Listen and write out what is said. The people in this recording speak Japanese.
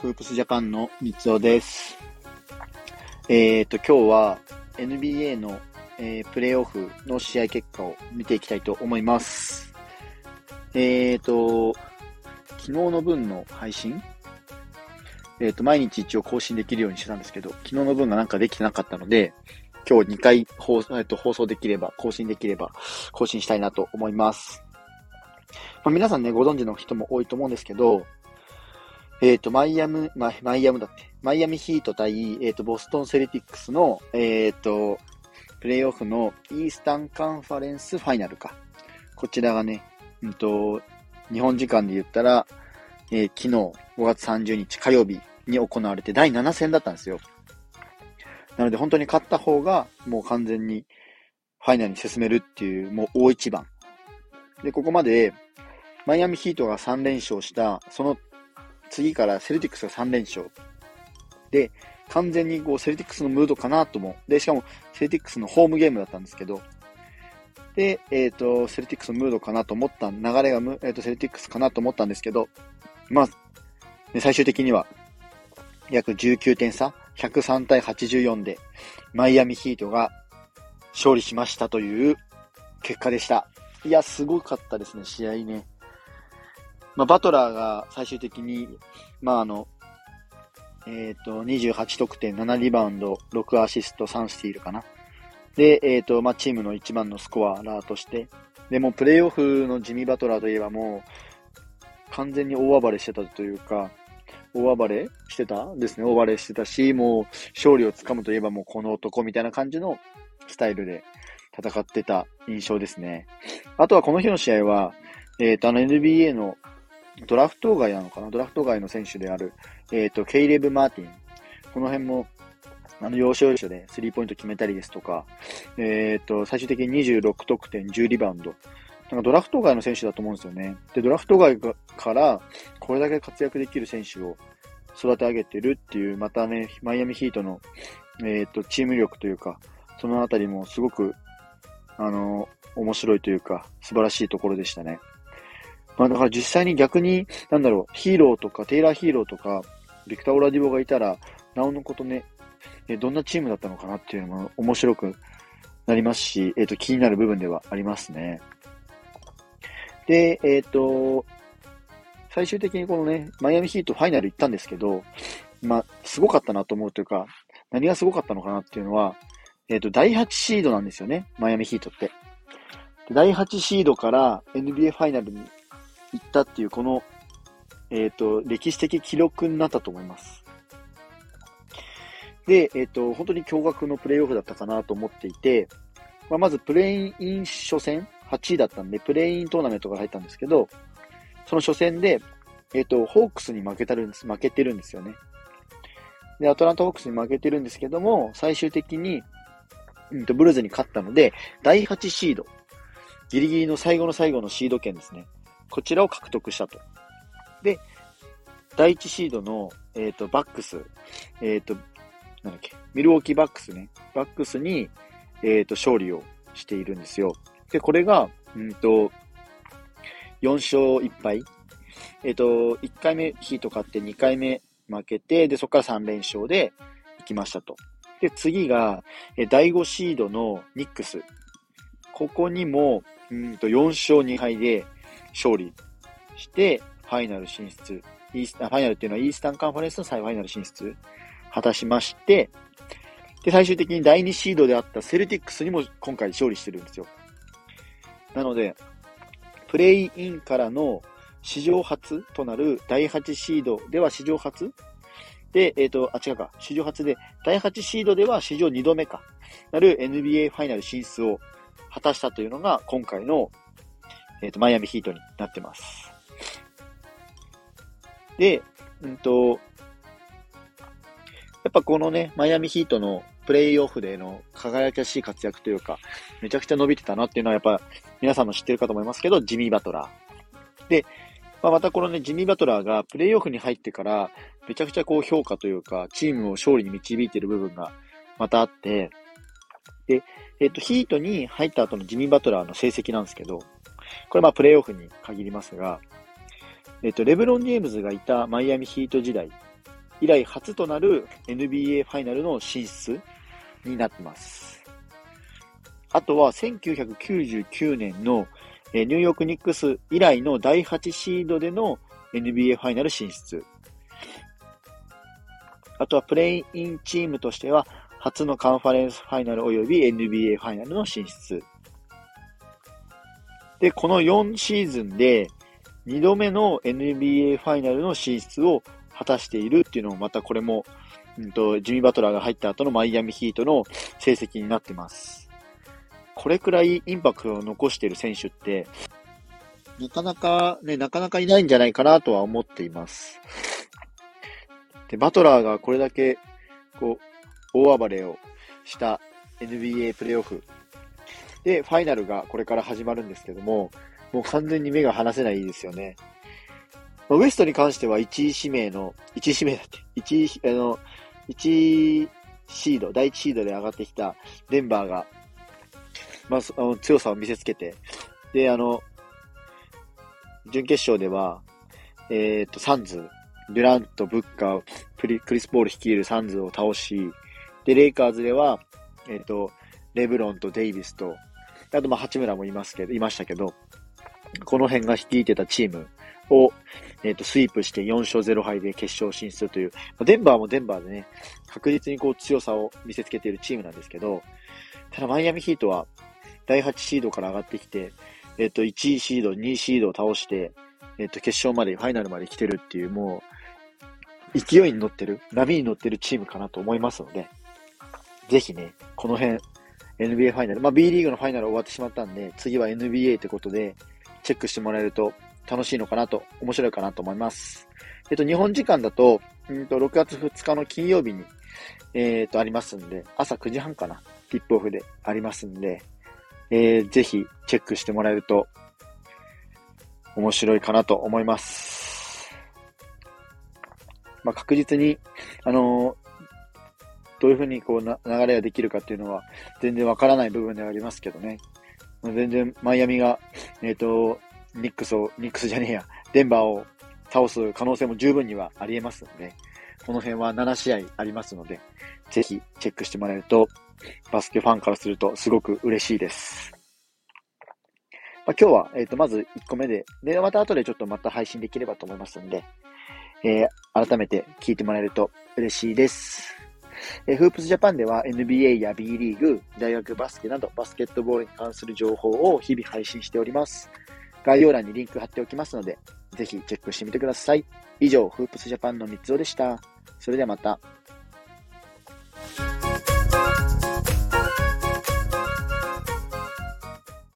フープスジャパンの三つです。えっ、ー、と、今日は NBA の、えー、プレイオフの試合結果を見ていきたいと思います。えっ、ー、と、昨日の分の配信？えっ、と、毎日一応更新できるようにしてたんですけど、昨日の分がなんかできてなかったので、今日2回放,、えー、と放送できれば、更新できれば、更新したいなと思います。まあ、皆さんね、ご存知の人も多いと思うんですけど、えっ、ー、と、マイアム、ま、マイアムだって。マイアミヒート対、えっ、ー、と、ボストンセルティックスの、えっ、ー、と、プレイオフのイースタンカンファレンスファイナルか。こちらがね、うんと、日本時間で言ったら、えー、昨日5月30日火曜日に行われて第7戦だったんですよ。なので本当に勝った方がもう完全にファイナルに進めるっていう、もう大一番。で、ここまでマイアミヒートが3連勝した、その次からセルティックスが3連勝。で、完全にこうセルティックスのムードかなとも。で、しかもセルティックスのホームゲームだったんですけど、で、えっ、ー、と、セルティックスのムードかなと思った、流れがえーと、セルティックスかなと思ったんですけど、まあ、最終的には約19点差、103対84で、マイアミヒートが勝利しましたという結果でした。いや、すごかったですね、試合ね。まあ、バトラーが最終的に、まあ、あの、えっ、ー、と、28得点、7リバウンド、6アシスト、3スティールかな。で、えっ、ー、と、まあ、チームの一番のスコアラーとして、でも、プレイオフのジミー・バトラーといえばもう、完全に大暴れしてたというか、大暴れしてた？ですね。大暴れしてたし、もう、勝利をつかむといえばもうこの男みたいな感じのスタイルで戦ってた印象ですね。あとはこの日の試合は、えっ、ー、と、あの NBA のドラフト外なのかな？ドラフト外の選手である、えっ、ー、と、ケイレブ・マーティン。この辺も、あの、要所要所でスリーポイント決めたりですとか、えっ、ー、と、最終的に26得点、10リバウンド。なんかドラフト外の選手だと思うんですよね。で、ドラフト外からこれだけ活躍できる選手を育て上げてるっていう、またね、マイアミヒートの、えっ、ー、と、チーム力というか、そのあたりもすごく、あの、面白いというか、素晴らしいところでしたね。まあだから実際に逆に、なんだろう、ヒーローとか、テイラーヒーローとか、ビクター・オラディボがいたら、なおのことね、えどんなチームだったのかなっていうのも面白くなりますし、えっ、ー、と、気になる部分ではありますね。で、えっ、ー、と、最終的にこのね、マイアミヒートファイナル行ったんですけど、まあ、すごかったなと思うというか、何がすごかったのかなっていうのは、えっ、ー、と、第8シードなんですよね、マイアミヒートって。第8シードから NBA ファイナルに行ったっていう、この、えっ、ー、と、歴史的記録になったと思います。で、えっ、ー、と、本当に驚愕のプレイオフだったかなと思っていて、まあ、まずプレイイン初戦、8位だったんで、プレイントーナメントが入ったんですけど、その初戦で、えっ、ー、と、ホークスに負けたるんです、負けてるんですよね。で、アトランタホークスに負けてるんですけども、最終的に、うんと、ブルーズに勝ったので、第8シード。ギリギリの最後の最後のシード権ですね。こちらを獲得したと。で、第1シードの、えっ、ー、と、バックス、えっ、ー、と、なんだっけ、ミルウォーキーバックスね、バックスに、えっ、ー、と、勝利をしているんですよ。で、これが、うんと、4勝1敗。えっ、と、1回目ヒート勝って2回目負けて、で、そこから3連勝で行きましたと。で、次が、え第5シードのニックス。ここにも、うんと、4勝2敗で、勝利して、ファイナル進出。イースファイナルっていうのはイースタンカンファレンスの再ファイナル進出果たしまして、で、最終的に第2シードであったセルティックスにも今回勝利してるんですよ。なので、プレイインからの史上初となる第8シードでは史上初で、えっ、ー、と、あ、違うか、史上初で、第8シードでは史上2度目か、なる NBA ファイナル進出を果たしたというのが今回のえっ、ー、と、マイアミヒートになってます。で、うんと、やっぱこのね、マイアミヒートのプレイオフでの輝かしい活躍というか、めちゃくちゃ伸びてたなっていうのはやっぱ皆さんも知ってるかと思いますけど、ジミー・バトラー。で、まあ、またこのね、ジミー・バトラーがプレイオフに入ってから、めちゃくちゃこう評価というか、チームを勝利に導いてる部分がまたあって、で、えっ、ー、と、ヒートに入った後のジミー・バトラーの成績なんですけど、これまあプレイオフに限りますが、えっと、レブロン・ジェームズがいたマイアミヒート時代以来初となる NBA ファイナルの進出になってます。あとは1999年のニューヨークニックス以来の第8シードでの NBA ファイナル進出。あとはプレイインチームとしては初のカンファレンスファイナル及び NBA ファイナルの進出。で、この4シーズンで2度目の NBA ファイナルの進出を果たしているっていうのもまたこれも、うんと、ジミー・バトラーが入った後のマイアミヒートの成績になってます。これくらいインパクトを残している選手って、なかなかね、なかなかいないんじゃないかなとは思っています。で、バトラーがこれだけ、こう、大暴れをした NBA プレイオフ。で、ファイナルがこれから始まるんですけども、もう完全に目が離せないですよね。まあウエストに関しては1位指名の、1位指名だって、1位、あの、1位シード、第1シードで上がってきたデンバーが、まあ、あの強さを見せつけて、で、あの、準決勝では、えっ、と、サンズ、デュラント、ブッカー、プリクリス・ポール率いるサンズを倒し、で、レイカーズでは、えっ、と、レブロンとデイビスと、あと、まあ、八村もいますけど、いましたけど、この辺が率いてたチームを、えっ、ー、と、スイープして4勝0敗で決勝進出というま、デンバーもデンバーでね、確実にこう強さを見せつけているチームなんですけど、ただマイアミヒートは第8シードから上がってきて、えっ、ー、と、1位シード、2位シードを倒して、えっ、ー、と、決勝まで、ファイナルまで来てるっていう、もう、勢いに乗ってる、波に乗ってるチームかなと思いますので、ぜひね、この辺、NBA ファイナル、まあ B リーグのファイナル終わってしまったんで、次は NBA ってことで、チェックしてもらえると楽しいのかなと、面白いかなと思います。えっと、日本時間だと、うんと、6月2日の金曜日に、えっと、ありますんで、朝9時半かな、ティップオフでありますんで、えー、ぜひチェックしてもらえると面白いかなと思います。まあ、確実に、あのー、どういうふうにこうな流れができるかっていうのは全然わからない部分ではありますけどね。全然マイアミが、えっ、ー、と、ニックスを、ニックスじゃねえや、デンバーを倒す可能性も十分にはあり得ますので、この辺は7試合ありますので、ぜひチェックしてもらえると、バスケファンからするとすごく嬉しいです。まあ、今日は、えっ、ー、と、まず1個目で、で、また後でちょっとまた配信できればと思いますんで、えー、改めて聞いてもらえると嬉しいです。えー、フープスジャパンでは NBA や B リーグ、大学バスケなどバスケットボールに関する情報を日々配信しております。概要欄にリンク貼っておきますので、ぜひチェックしてみてください。以上、フープスジャパンの三つおでした。それではまた。